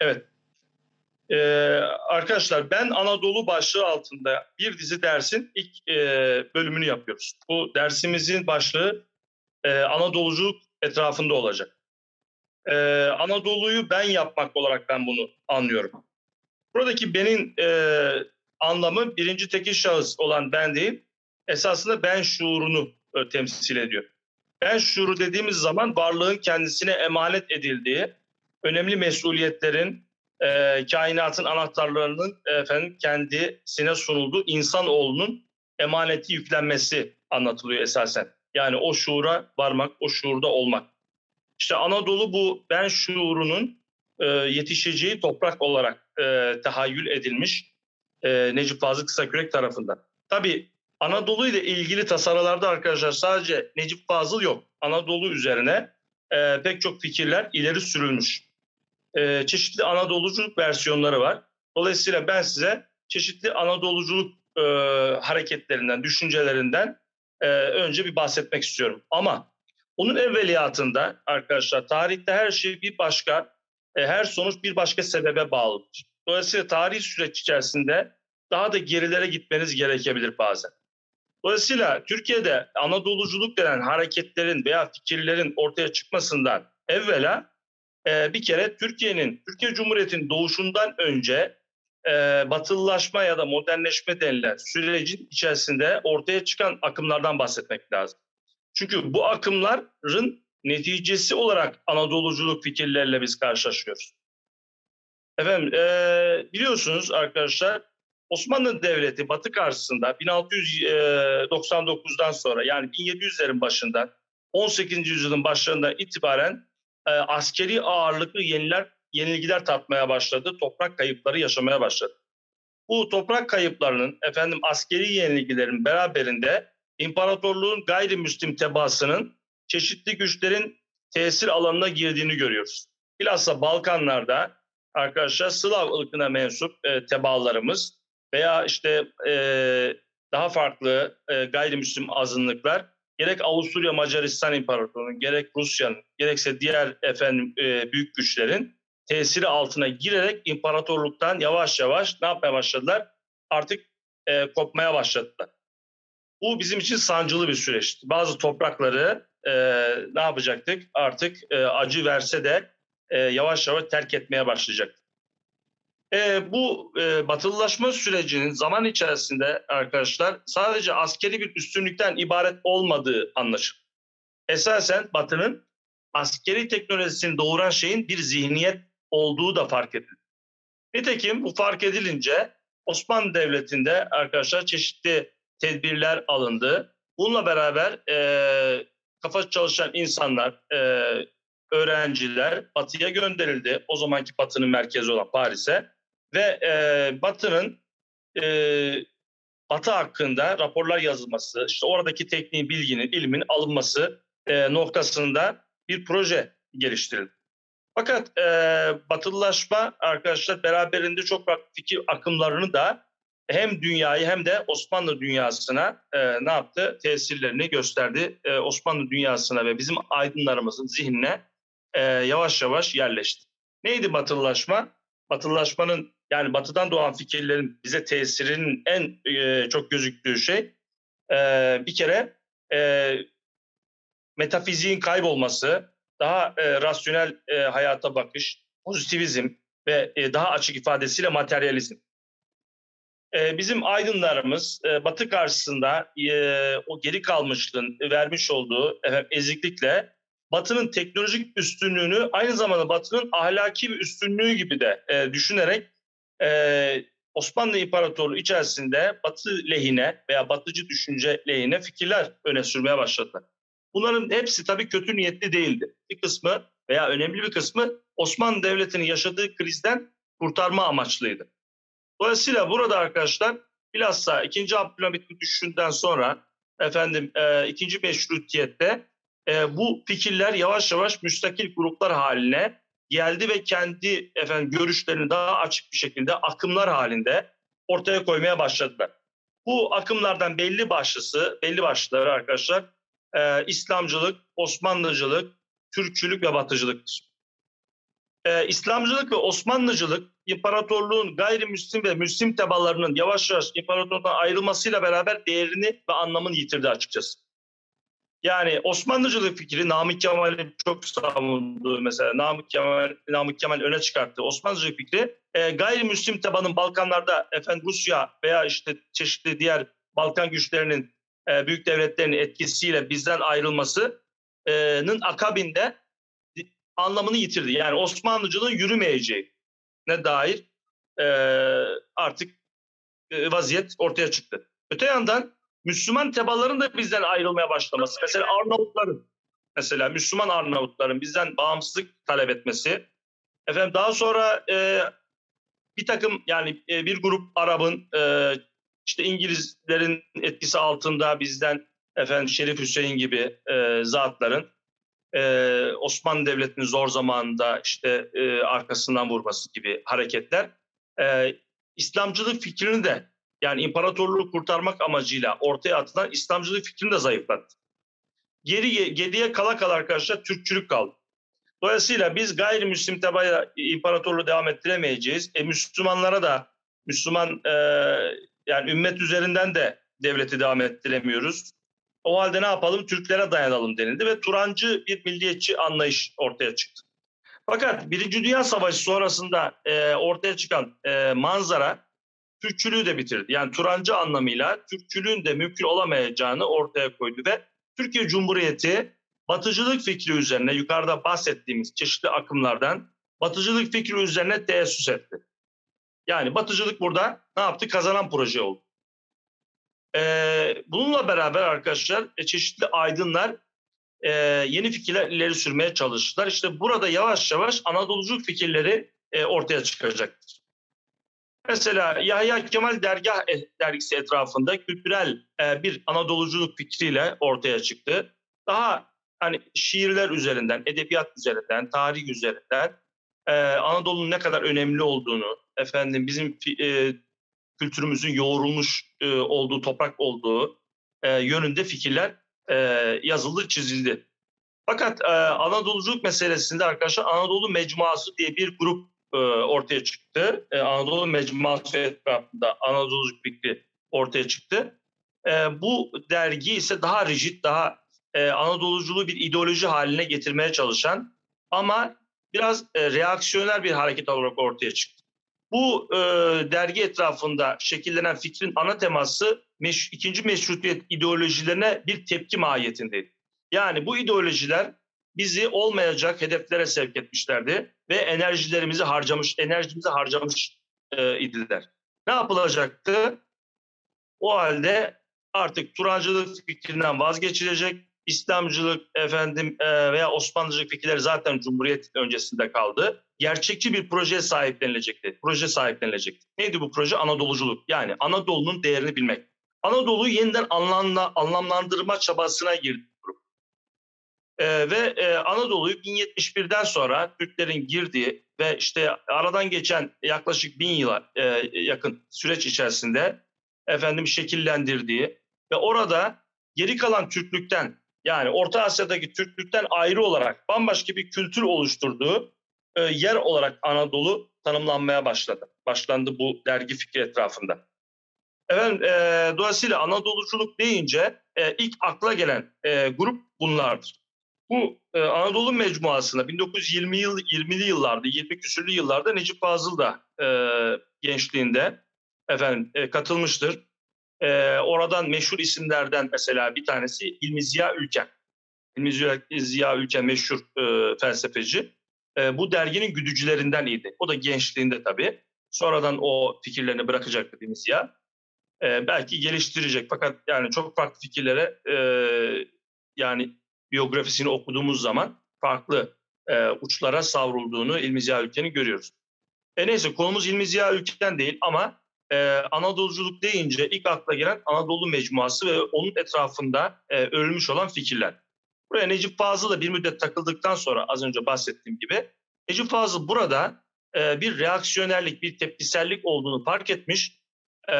Evet. Ee, arkadaşlar ben Anadolu başlığı altında bir dizi dersin ilk e, bölümünü yapıyoruz. Bu dersimizin başlığı e, Anadoluculuk etrafında olacak. E, Anadolu'yu ben yapmak olarak ben bunu anlıyorum. Buradaki benim e, anlamı birinci tekil şahıs olan ben değil, esasında ben şuurunu e, temsil ediyor. Ben şuuru dediğimiz zaman varlığın kendisine emanet edildiği, önemli mesuliyetlerin, e, kainatın anahtarlarının efendim kendisine sunulduğu insanoğlunun emaneti yüklenmesi anlatılıyor esasen. Yani o şuura varmak, o şuurda olmak. İşte Anadolu bu ben şuurunun e, yetişeceği toprak olarak e, tahayyül edilmiş e, Necip Fazıl Kısakürek tarafından. Tabii Anadolu ile ilgili tasarılarda arkadaşlar sadece Necip Fazıl yok. Anadolu üzerine e, pek çok fikirler ileri sürülmüş. E, çeşitli Anadoluculuk versiyonları var. Dolayısıyla ben size çeşitli Anadoluculuk e, hareketlerinden, düşüncelerinden e, önce bir bahsetmek istiyorum. Ama onun evveliyatında arkadaşlar tarihte her şey bir başka, e, her sonuç bir başka sebebe bağlıdır. Dolayısıyla tarihi süreç içerisinde daha da gerilere gitmeniz gerekebilir bazen. Dolayısıyla Türkiye'de Anadoluculuk denen hareketlerin veya fikirlerin ortaya çıkmasından evvela e, bir kere Türkiye'nin, Türkiye Cumhuriyeti'nin doğuşundan önce e, batılılaşma ya da modernleşme denilen sürecin içerisinde ortaya çıkan akımlardan bahsetmek lazım. Çünkü bu akımların neticesi olarak Anadoluculuk fikirleriyle biz karşılaşıyoruz. Efendim e, biliyorsunuz arkadaşlar Osmanlı Devleti Batı karşısında 1699'dan sonra yani 1700'lerin başından 18. yüzyılın başlarında itibaren e, askeri ağırlıklı yeniler yenilgiler tatmaya başladı. Toprak kayıpları yaşamaya başladı. Bu toprak kayıplarının efendim askeri yenilgilerin beraberinde imparatorluğun gayrimüslim tebaasının çeşitli güçlerin tesir alanına girdiğini görüyoruz. Bilhassa Balkanlarda arkadaşlar Slav ırkına mensup e, tebaalarımız veya işte e, daha farklı e, gayrimüslim azınlıklar gerek Avusturya Macaristan İmparatorluğu'nun gerek Rusya'nın gerekse diğer efendim e, büyük güçlerin tesiri altına girerek imparatorluktan yavaş yavaş ne yapmaya başladılar? Artık e, kopmaya başladılar. Bu bizim için sancılı bir süreçti. Bazı toprakları e, ne yapacaktık? Artık e, acı verse de e, yavaş yavaş terk etmeye başlayacaktık. E, bu e, batılılaşma sürecinin zaman içerisinde arkadaşlar sadece askeri bir üstünlükten ibaret olmadığı anlaşılır. Esasen Batı'nın askeri teknolojisini doğuran şeyin bir zihniyet olduğu da fark edildi. Nitekim bu fark edilince Osmanlı Devleti'nde arkadaşlar çeşitli tedbirler alındı. Bununla beraber e, kafa çalışan insanlar, e, öğrenciler Batı'ya gönderildi. O zamanki Batı'nın merkezi olan Paris'e. Ve e, Batı'nın e, Batı hakkında raporlar yazılması, işte oradaki tekniğin, bilginin, ilmin alınması e, noktasında bir proje geliştirildi. Fakat e, batılılaşma arkadaşlar beraberinde çok farklı fikir akımlarını da hem dünyayı hem de Osmanlı dünyasına e, ne yaptı? Tesirlerini gösterdi. E, Osmanlı dünyasına ve bizim aydınlarımızın zihnine e, yavaş yavaş yerleşti. Neydi batılılaşma? Batılılaşmanın yani batıdan doğan fikirlerin bize tesirinin en e, çok gözüktüğü şey e, bir kere e, metafiziğin kaybolması, daha e, rasyonel e, hayata bakış, pozitivizm ve e, daha açık ifadesiyle materyalizm. E, bizim aydınlarımız e, Batı karşısında e, o geri kalmışlığın vermiş olduğu efendim, eziklikle Batı'nın teknolojik üstünlüğünü aynı zamanda Batı'nın ahlaki bir üstünlüğü gibi de e, düşünerek e, Osmanlı İmparatorluğu içerisinde Batı lehine veya Batıcı düşünce lehine fikirler öne sürmeye başladılar. Bunların hepsi tabii kötü niyetli değildi. Bir kısmı veya önemli bir kısmı Osmanlı Devleti'nin yaşadığı krizden kurtarma amaçlıydı. Dolayısıyla burada arkadaşlar bilhassa 2. Abdülhamit düşüşünden sonra efendim e, ikinci meşrutiyette e, bu fikirler yavaş yavaş müstakil gruplar haline geldi ve kendi efendim görüşlerini daha açık bir şekilde akımlar halinde ortaya koymaya başladılar. Bu akımlardan belli başlısı, belli başlıları arkadaşlar e, İslamcılık, Osmanlıcılık, Türkçülük ve Batıcılıktır. e, İslamcılık ve Osmanlıcılık imparatorluğun gayrimüslim ve müslim tebalarının yavaş yavaş imparatorluktan ayrılmasıyla beraber değerini ve anlamını yitirdi açıkçası. Yani Osmanlıcılık fikri Namık Kemal'in çok savunduğu mesela Namık Kemal, Namık Kemal öne çıkarttı. Osmanlıcılık fikri e, gayrimüslim tabanın Balkanlarda efendim Rusya veya işte çeşitli diğer Balkan güçlerinin e, büyük devletlerin etkisiyle bizden ayrılmasının akabinde anlamını yitirdi. Yani Osmanlıcılığın yürümeyeceği ne dair e, artık e, vaziyet ortaya çıktı. Öte yandan Müslüman tebaların da bizden ayrılmaya başlaması. Mesela Arnavutların, mesela Müslüman Arnavutların bizden bağımsızlık talep etmesi. Efendim daha sonra e, bir takım yani e, bir grup Arap'ın e, işte İngilizlerin etkisi altında bizden efendim Şerif Hüseyin gibi e, zatların e, Osmanlı Devleti'nin zor zamanında işte e, arkasından vurması gibi hareketler e, İslamcılık fikrini de yani imparatorluğu kurtarmak amacıyla ortaya atılan İslamcılık fikrini de zayıflattı. Geri, geriye kala kala arkadaşlar Türkçülük kaldı. Dolayısıyla biz gayrimüslim tabaya imparatorluğu devam ettiremeyeceğiz. E, Müslümanlara da Müslüman e, yani ümmet üzerinden de devleti devam ettiremiyoruz. O halde ne yapalım? Türklere dayanalım denildi ve Turancı bir milliyetçi anlayış ortaya çıktı. Fakat Birinci Dünya Savaşı sonrasında e, ortaya çıkan e, manzara Türkçülüğü de bitirdi. Yani Turancı anlamıyla Türkçülüğün de mümkün olamayacağını ortaya koydu ve Türkiye Cumhuriyeti batıcılık fikri üzerine yukarıda bahsettiğimiz çeşitli akımlardan batıcılık fikri üzerine teessüs etti. Yani batıcılık burada ne yaptı? Kazanan proje oldu. Ee, bununla beraber arkadaşlar e, çeşitli aydınlar e, yeni fikirler ileri sürmeye çalıştılar. İşte burada yavaş yavaş Anadoluculuk fikirleri e, ortaya çıkacaktır. Mesela Yahya Kemal Dergah dergisi etrafında kültürel e, bir Anadoluculuk fikriyle ortaya çıktı. Daha hani şiirler üzerinden, edebiyat üzerinden, tarih üzerinden e, Anadolu'nun ne kadar önemli olduğunu, efendim bizim e, kültürümüzün yoğrulmuş e, olduğu, toprak olduğu e, yönünde fikirler e, yazıldı, çizildi. Fakat e, Anadoluculuk meselesinde arkadaşlar Anadolu Mecmuası diye bir grup e, ortaya çıktı. E, Anadolu Mecmuası etrafında Anadoluculuk fikri ortaya çıktı. E, bu dergi ise daha rigid, daha e, Anadoluculuğu bir ideoloji haline getirmeye çalışan ama biraz reaksiyoner bir hareket olarak ortaya çıktı. Bu dergi etrafında şekillenen fikrin ana teması ikinci meşrutiyet ideolojilerine bir tepki mahiyetindeydi. Yani bu ideolojiler bizi olmayacak hedeflere sevk etmişlerdi ve enerjilerimizi harcamış, enerjimizi harcamış e, idiler. Ne yapılacaktı? O halde artık Turancılık fikrinden vazgeçilecek, İslamcılık efendim e, veya Osmanlıcılık fikirleri zaten Cumhuriyet öncesinde kaldı. Gerçekçi bir proje sahiplenilecekti. Proje sahiplenilecekti. Neydi bu proje? Anadoluculuk. Yani Anadolu'nun değerini bilmek. Anadolu'yu yeniden anlamla, anlamlandırma çabasına girdi. E, ve e, Anadolu'yu 1071'den sonra Türklerin girdiği ve işte aradan geçen yaklaşık bin yıla e, yakın süreç içerisinde efendim şekillendirdiği ve orada geri kalan Türklükten yani Orta Asya'daki Türklükten ayrı olarak bambaşka bir kültür oluşturduğu e, yer olarak Anadolu tanımlanmaya başladı. Başlandı bu dergi fikri etrafında. Efendim, e, dolayısıyla Anadoluculuk deyince e, ilk akla gelen e, grup bunlardır. Bu e, Anadolu Mecmuası'na 1920 yıl 20'li yıllarda, 20 küsürlü yıllarda Necip Fazıl da e, gençliğinde efendim e, katılmıştır. E, oradan meşhur isimlerden mesela bir tanesi İlmi Ziya Ülken. İlmi Ziya, Ülken meşhur e, felsefeci. E, bu derginin güdücülerinden iyiydi. O da gençliğinde tabii. Sonradan o fikirlerini bırakacaktı İlmi Ziya. E, belki geliştirecek fakat yani çok farklı fikirlere e, yani biyografisini okuduğumuz zaman farklı e, uçlara savrulduğunu İlmi Ziya Ülken'i görüyoruz. E neyse konumuz İlmi Ziya Ülken değil ama e, Anadoluculuk deyince ilk akla gelen Anadolu Mecmuası ve onun etrafında e, örülmüş olan fikirler. Buraya Necip Fazıl da bir müddet takıldıktan sonra az önce bahsettiğim gibi Necip Fazıl burada e, bir reaksiyonerlik, bir tepkisellik olduğunu fark etmiş e,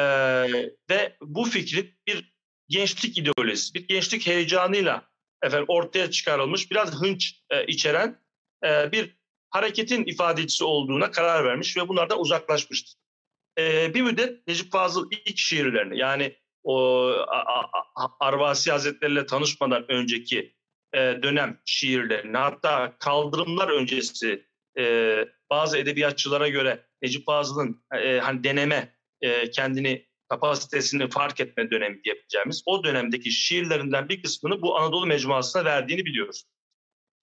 ve bu fikrin bir gençlik ideolojisi, bir gençlik heyecanıyla efendim ortaya çıkarılmış biraz hınç e, içeren e, bir hareketin ifadecisi olduğuna karar vermiş ve bunlardan uzaklaşmıştır. E, bir müddet Necip Fazıl ilk şiirlerini yani o Arvasi Hazretleri tanışmadan önceki e, dönem şiirlerini hatta kaldırımlar öncesi e, bazı edebiyatçılara göre Necip Fazıl'ın e, hani deneme e, kendini kapasitesini fark etme dönemi diyebileceğimiz o dönemdeki şiirlerinden bir kısmını bu Anadolu Mecmuası'na verdiğini biliyoruz.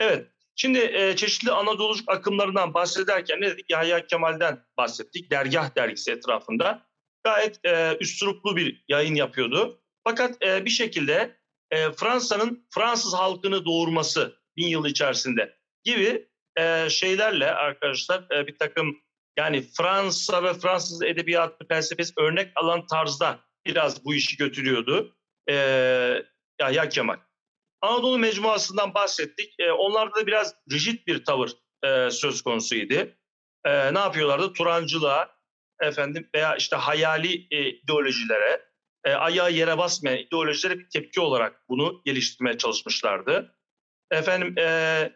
Evet, şimdi e, çeşitli Anadoluculuk akımlarından bahsederken ne dedik? Yahya Kemal'den bahsettik. Dergah dergisi etrafında. Gayet e, üstüruplu bir yayın yapıyordu. Fakat e, bir şekilde e, Fransa'nın Fransız halkını doğurması bin yıl içerisinde gibi e, şeylerle arkadaşlar e, bir takım yani Fransa ve Fransız edebiyatı felsefesi örnek alan tarzda biraz bu işi götürüyordu. E, Yahya Kemal. Anadolu Mecmuası'ndan bahsettik. E, onlarda da biraz rigid bir tavır e, söz konusuydu. E, ne yapıyorlardı? Turancılığa, efendim veya işte hayali e, ideolojilere, e, ayağı yere basmayan ideolojilere bir tepki olarak bunu geliştirmeye çalışmışlardı. Efendim e,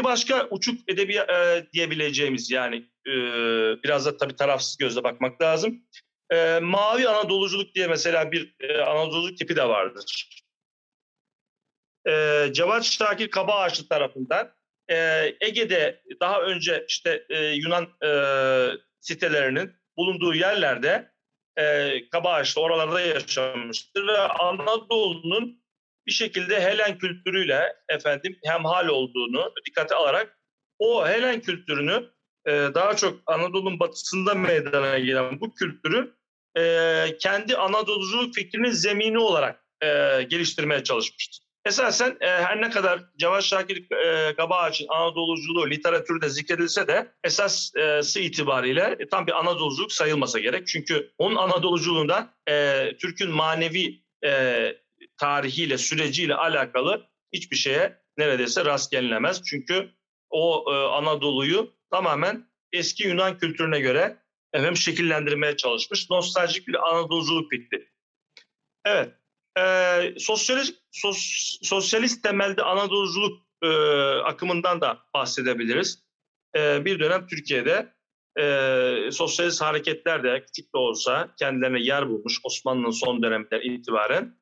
bir başka uçuk edebi e, diyebileceğimiz yani e, biraz da tabii tarafsız gözle bakmak lazım. E, mavi Anadoluculuk diye mesela bir e, Anadoluculuk tipi de vardır. E, Cevat Şakir Kabaağaçlı tarafından e, Ege'de daha önce işte e, Yunan e, sitelerinin bulunduğu yerlerde e, Kabaağaçlı oralarda yaşamıştır ve Anadolu'nun bir şekilde Helen kültürüyle efendim hemhal olduğunu dikkate alarak o Helen kültürünü e, daha çok Anadolu'nun batısında meydana gelen bu kültürü e, kendi Anadoluculuk fikrinin zemini olarak e, geliştirmeye çalışmıştır. Esasen e, her ne kadar Cevat Şakir e, Kabağaç'ın Anadoluculuğu literatürde zikredilse de esası itibariyle tam bir Anadoluculuk sayılmasa gerek. Çünkü onun Anadoluculuğunda Türk'ün manevi tarihiyle, süreciyle alakalı hiçbir şeye neredeyse rast gelinemez. Çünkü o e, Anadolu'yu tamamen eski Yunan kültürüne göre efendim şekillendirmeye çalışmış. Nostaljik bir Anadoluculuk bitti. Evet. E, sosyalist, sos, sosyalist temelde Anadoluculuk e, akımından da bahsedebiliriz. E, bir dönem Türkiye'de e, sosyalist hareketler de küçük de olsa kendilerine yer bulmuş Osmanlı'nın son dönemler itibaren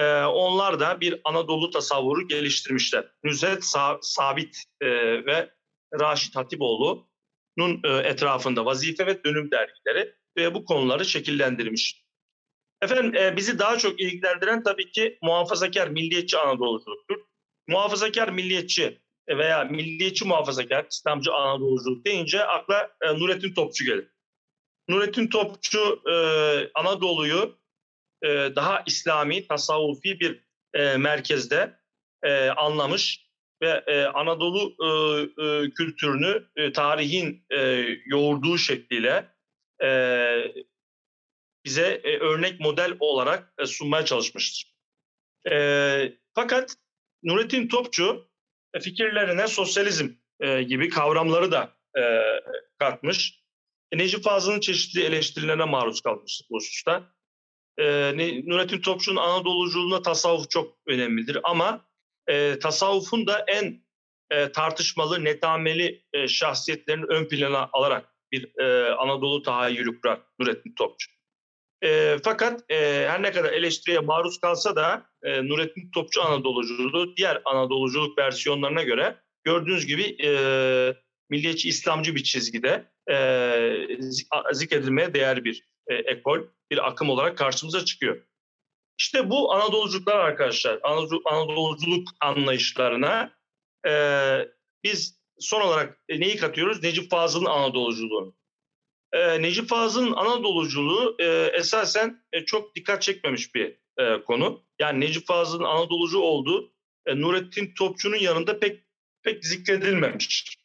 e, onlar da bir Anadolu tasavvuru geliştirmişler. Nüzet Sabit e, ve Raşit Hatipoğlu'nun e, etrafında vazife ve dönüm dergileri ve bu konuları şekillendirmiş. Efendim e, bizi daha çok ilgilendiren tabii ki muhafazakar milliyetçi Anadoluculuktur. Muhafazakar milliyetçi veya milliyetçi muhafazakar İslamcı Anadoluculuk deyince akla e, Nurettin Topçu gelir. Nurettin Topçu e, Anadolu'yu e, daha İslami, tasavvufi bir e, merkezde e, anlamış ve e, Anadolu e, e, kültürünü e, tarihin e, yoğurduğu şekliyle e, bize e, örnek model olarak e, sunmaya çalışmıştır. E, fakat Nurettin Topçu e, fikirlerine sosyalizm e, gibi kavramları da e, katmış. E, Necip Fazıl'ın çeşitli eleştirilerine maruz kalmıştır bu hususta. E, Nurettin Topçu'nun Anadoluculuğuna tasavvuf çok önemlidir ama e, tasavvufun da en e, tartışmalı, netameli e, şahsiyetlerini ön plana alarak bir e, Anadolu tahayyülü kurar Nurettin Topçu. E, fakat e, her ne kadar eleştiriye maruz kalsa da e, Nurettin Topçu Anadoluculuğu diğer Anadoluculuk versiyonlarına göre gördüğünüz gibi e, milliyetçi İslamcı bir çizgide e, zikredilmeye değer bir e, ekol, bir akım olarak karşımıza çıkıyor. İşte bu Anadoluculuklar arkadaşlar, Anadolu, Anadoluculuk anlayışlarına e, biz son olarak neyi katıyoruz? Necip Fazıl'ın Anadoluculuğunu. E, Necip Fazıl'ın Anadoluculuğu e, esasen e, çok dikkat çekmemiş bir e, konu. Yani Necip Fazıl'ın Anadolucu olduğu e, Nurettin Topçu'nun yanında pek pek zikredilmemiş.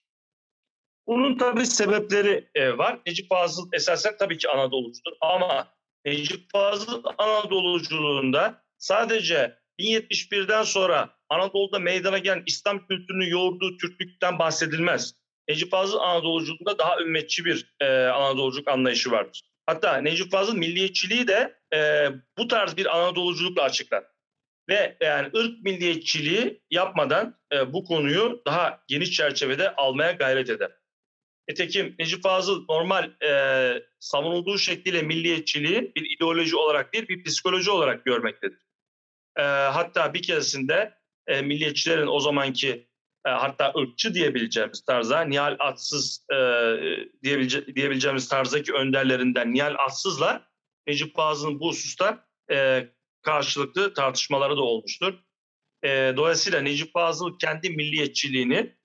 Bunun tabii sebepleri e, var. Necip Fazıl esasen tabii ki Anadolucudur ama Necip Fazıl Anadoluculuğunda sadece 1071'den sonra Anadolu'da meydana gelen İslam kültürünü yoğurduğu Türklükten bahsedilmez. Necip Fazıl Anadoluculuğunda daha ümmetçi bir e, Anadoluculuk anlayışı vardır. Hatta Necip Fazıl milliyetçiliği de e, bu tarz bir Anadoluculukla açıklar. Ve yani ırk milliyetçiliği yapmadan e, bu konuyu daha geniş çerçevede almaya gayret eder. Nitekim Necip Fazıl normal e, savunulduğu şekliyle milliyetçiliği bir ideoloji olarak değil bir psikoloji olarak görmektedir. E, hatta bir keresinde e, milliyetçilerin o zamanki e, hatta ırkçı diyebileceğimiz tarza Nihal Atsız e, diyebilece, diyebileceğimiz tarzdaki önderlerinden Nihal Atsız'la Necip Fazıl'ın bu hususta e, karşılıklı tartışmaları da olmuştur. E, dolayısıyla Necip Fazıl kendi milliyetçiliğini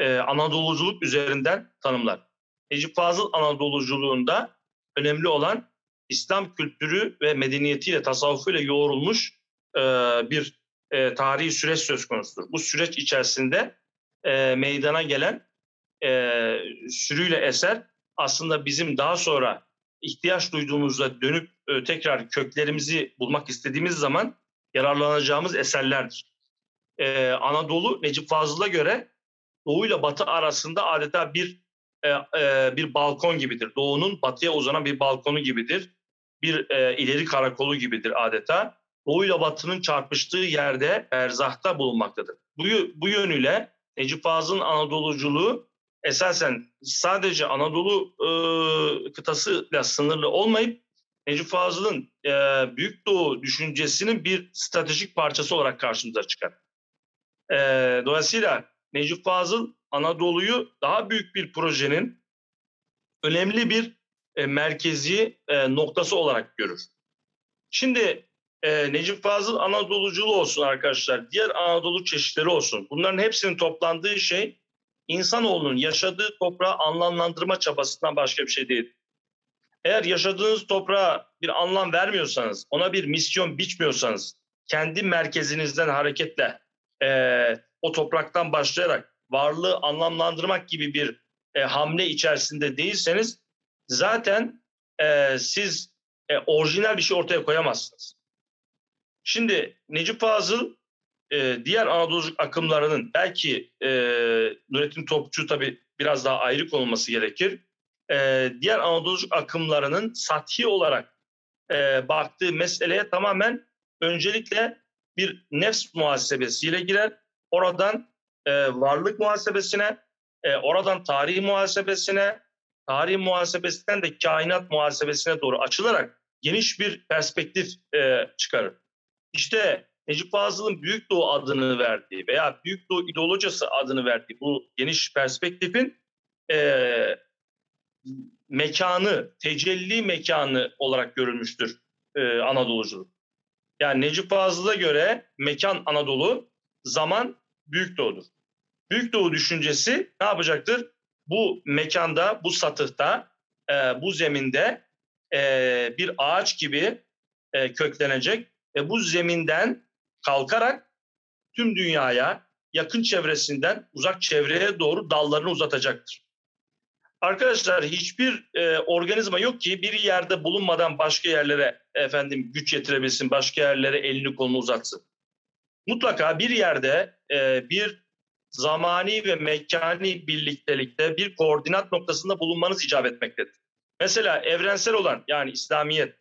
e, Anadoluculuk üzerinden tanımlar. Necip Fazıl Anadoluculuğunda önemli olan İslam kültürü ve medeniyetiyle, tasavvufuyla yoğrulmuş e, bir e, tarihi süreç söz konusudur. Bu süreç içerisinde e, meydana gelen e, sürüyle eser aslında bizim daha sonra ihtiyaç duyduğumuzda dönüp e, tekrar köklerimizi bulmak istediğimiz zaman yararlanacağımız eserlerdir. E, Anadolu Necip Fazıl'a göre Doğu ile Batı arasında adeta bir e, e, bir balkon gibidir. Doğu'nun batıya uzanan bir balkonu gibidir. Bir e, ileri karakolu gibidir adeta. Doğu ile Batı'nın çarpıştığı yerde erzahta bulunmaktadır. Bu, bu yönüyle Necip Fazıl'ın Anadoluculuğu esasen sadece Anadolu e, kıtasıyla sınırlı olmayıp Necip Fazıl'ın e, Büyük Doğu düşüncesinin bir stratejik parçası olarak karşımıza çıkar. E, dolayısıyla Necip Fazıl Anadolu'yu daha büyük bir projenin önemli bir e, merkezi e, noktası olarak görür. Şimdi e, Necip Fazıl Anadoluculuğu olsun arkadaşlar, diğer Anadolu çeşitleri olsun. Bunların hepsinin toplandığı şey insanoğlunun yaşadığı toprağı anlamlandırma çabasından başka bir şey değil. Eğer yaşadığınız toprağa bir anlam vermiyorsanız, ona bir misyon biçmiyorsanız, kendi merkezinizden hareketle e, o topraktan başlayarak varlığı anlamlandırmak gibi bir e, hamle içerisinde değilseniz zaten e, siz e, orijinal bir şey ortaya koyamazsınız. Şimdi Necip Fazıl e, diğer Anadolu akımlarının belki e, Nurettin Topçu tabii biraz daha ayrı konulması gerekir. E, diğer Anadolu akımlarının sathi olarak e, baktığı meseleye tamamen öncelikle bir nefs muhasebesiyle girer. Oradan e, varlık muhasebesine, e, oradan tarih muhasebesine, tarih muhasebesinden de kainat muhasebesine doğru açılarak geniş bir perspektif e, çıkarır. İşte Necip Fazıl'ın Büyük Doğu adını verdiği veya Büyük Doğu ideolojisi adını verdiği bu geniş perspektifin e, mekanı, tecelli mekanı olarak görülmüştür e, Anadoluculuk. Yani Necip Fazıl'a göre mekan Anadolu, zaman Büyük Doğu'dur. Büyük Doğu düşüncesi ne yapacaktır? Bu mekanda, bu satıhta, e, bu zeminde e, bir ağaç gibi e, köklenecek ve bu zeminden kalkarak tüm dünyaya yakın çevresinden uzak çevreye doğru dallarını uzatacaktır. Arkadaşlar hiçbir e, organizma yok ki bir yerde bulunmadan başka yerlere efendim güç yetirebilsin, başka yerlere elini kolunu uzatsın. Mutlaka bir yerde e, bir zamani ve mekani birliktelikte bir koordinat noktasında bulunmanız icap etmektedir. Mesela evrensel olan yani İslamiyet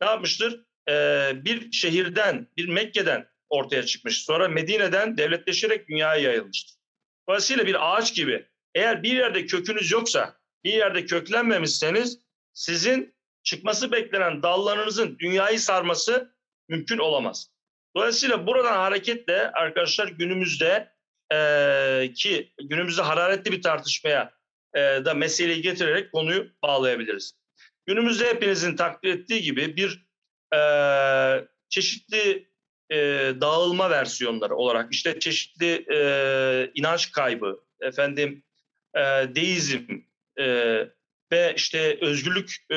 ne yapmıştır? Ee, bir şehirden, bir Mekke'den ortaya çıkmış. Sonra Medine'den devletleşerek dünyaya yayılmıştır. Dolayısıyla bir ağaç gibi eğer bir yerde kökünüz yoksa, bir yerde köklenmemişseniz sizin çıkması beklenen dallarınızın dünyayı sarması mümkün olamaz. Dolayısıyla buradan hareketle arkadaşlar günümüzde e, ki günümüzde hararetli bir tartışmaya e, da meseleyi getirerek konuyu bağlayabiliriz. Günümüzde hepinizin takdir ettiği gibi bir e, çeşitli e, dağılma versiyonları olarak işte çeşitli e, inanç kaybı, efendim e, deizm e, ve işte özgürlük e,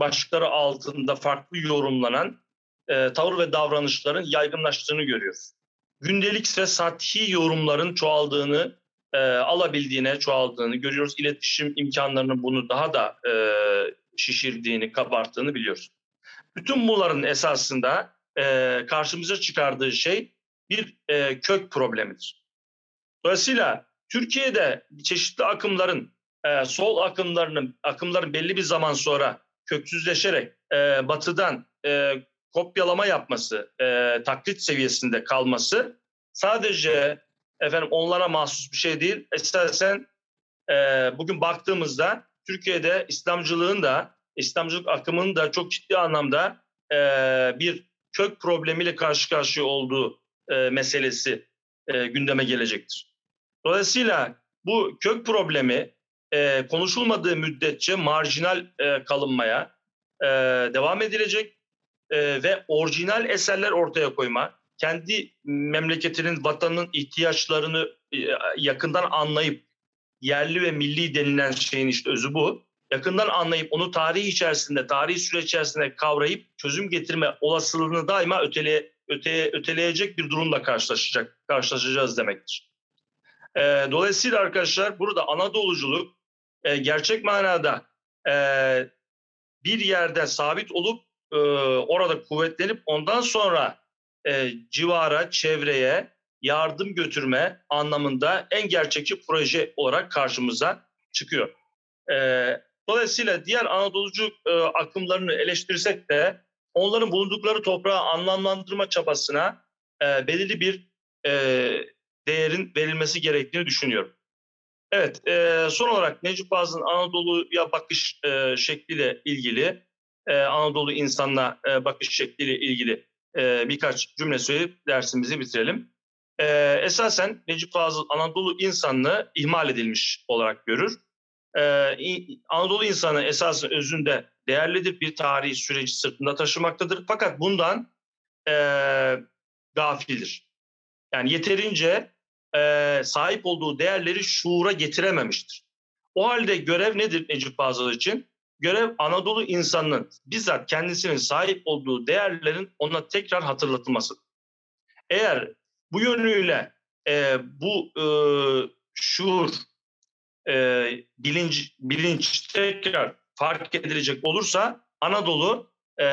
başlıkları altında farklı yorumlanan e, tavır ve davranışların yaygınlaştığını görüyoruz. Gündelik ve sathi yorumların çoğaldığını, e, alabildiğine çoğaldığını görüyoruz. İletişim imkanlarının bunu daha da e, şişirdiğini, kabarttığını biliyoruz. Bütün bunların esasında e, karşımıza çıkardığı şey bir e, kök problemidir. Dolayısıyla Türkiye'de çeşitli akımların, e, sol akımlarının akımların belli bir zaman sonra köksüzleşerek e, batıdan e, kopyalama yapması, e, taklit seviyesinde kalması sadece efendim onlara mahsus bir şey değil. Esasen e, bugün baktığımızda Türkiye'de İslamcılığın da İslamcılık akımının da çok ciddi anlamda e, bir kök problemiyle karşı karşıya olduğu e, meselesi e, gündeme gelecektir. Dolayısıyla bu kök problemi e, konuşulmadığı müddetçe marjinal e, kalınmaya e, devam edilecek e, ve orijinal eserler ortaya koyma, kendi memleketinin, vatanının ihtiyaçlarını e, yakından anlayıp yerli ve milli denilen şeyin işte özü bu. Yakından anlayıp onu tarih içerisinde, tarihi süreç içerisinde kavrayıp çözüm getirme olasılığını daima ötele, öteye, öteleyecek bir durumla karşılaşacak, karşılaşacağız demektir. E, dolayısıyla arkadaşlar burada Anadoluculuk e, gerçek manada e, bir yerde sabit olup e, orada kuvvetlenip ondan sonra e, civara, çevreye yardım götürme anlamında en gerçekçi proje olarak karşımıza çıkıyor. E, dolayısıyla diğer Anadolucu e, akımlarını eleştirsek de onların bulundukları toprağı anlamlandırma çabasına e, belirli bir e, değerin verilmesi gerektiğini düşünüyorum. Evet, e, son olarak Necip Fazıl'ın Anadolu'ya bakış e, şekliyle ilgili, e, Anadolu insanla e, bakış şekliyle ilgili e, birkaç cümle söyleyip dersimizi bitirelim. E, esasen Necip Fazıl Anadolu insanlığı ihmal edilmiş olarak görür. E, Anadolu insanı esasın özünde değerlidir, bir tarihi süreci sırtında taşımaktadır. Fakat bundan e, gafildir. Yani yeterince e, sahip olduğu değerleri şuura getirememiştir. O halde görev nedir Necip Fazıl için? Görev Anadolu insanının bizzat kendisinin sahip olduğu değerlerin ona tekrar hatırlatılması. Eğer bu yönüyle e, bu e, şuur, e, bilinç, bilinç tekrar fark edilecek olursa Anadolu e,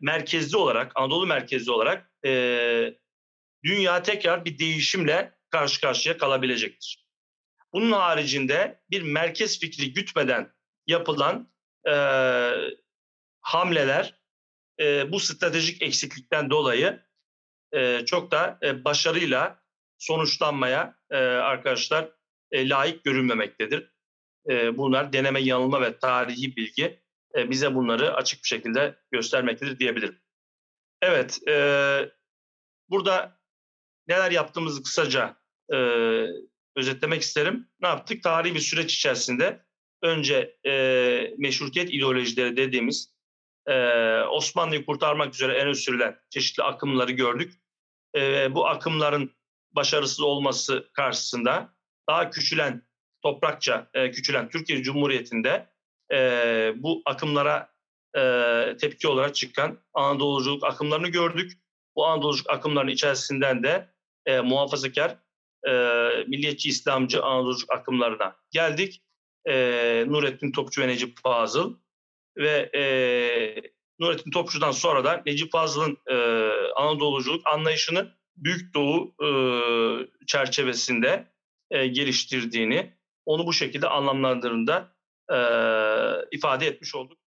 merkezli olarak, Anadolu merkezli olarak e, dünya tekrar bir değişimle karşı karşıya kalabilecektir. Bunun haricinde bir merkez fikri gütmeden yapılan e, hamleler e, bu stratejik eksiklikten dolayı e, çok da e, başarıyla sonuçlanmaya e, arkadaşlar e, layık görünmemektedir. E, bunlar deneme yanılma ve tarihi bilgi e, bize bunları açık bir şekilde göstermektedir diyebilirim. Evet, e, burada neler yaptığımızı kısaca e, özetlemek isterim. Ne yaptık? Tarihi bir süreç içerisinde önce e, meşrutiyet ideolojileri dediğimiz e, Osmanlı'yı kurtarmak üzere en sürülen çeşitli akımları gördük. E, bu akımların başarısız olması karşısında daha küçülen, toprakça e, küçülen Türkiye Cumhuriyeti'nde e, bu akımlara e, tepki olarak çıkan Anadoluculuk akımlarını gördük. Bu Anadoluculuk akımların içerisinden de e, muhafazakar e, milliyetçi İslamcı Anadolu akımlarına geldik. E, Nurettin Topçu ve Necip Fazıl ve e, Nurettin Topçu'dan sonra da Necip Fazıl'ın e, Anadoluculuk anlayışını Büyük Doğu e, çerçevesinde e, geliştirdiğini, onu bu şekilde anlamlandırında e, ifade etmiş olduk.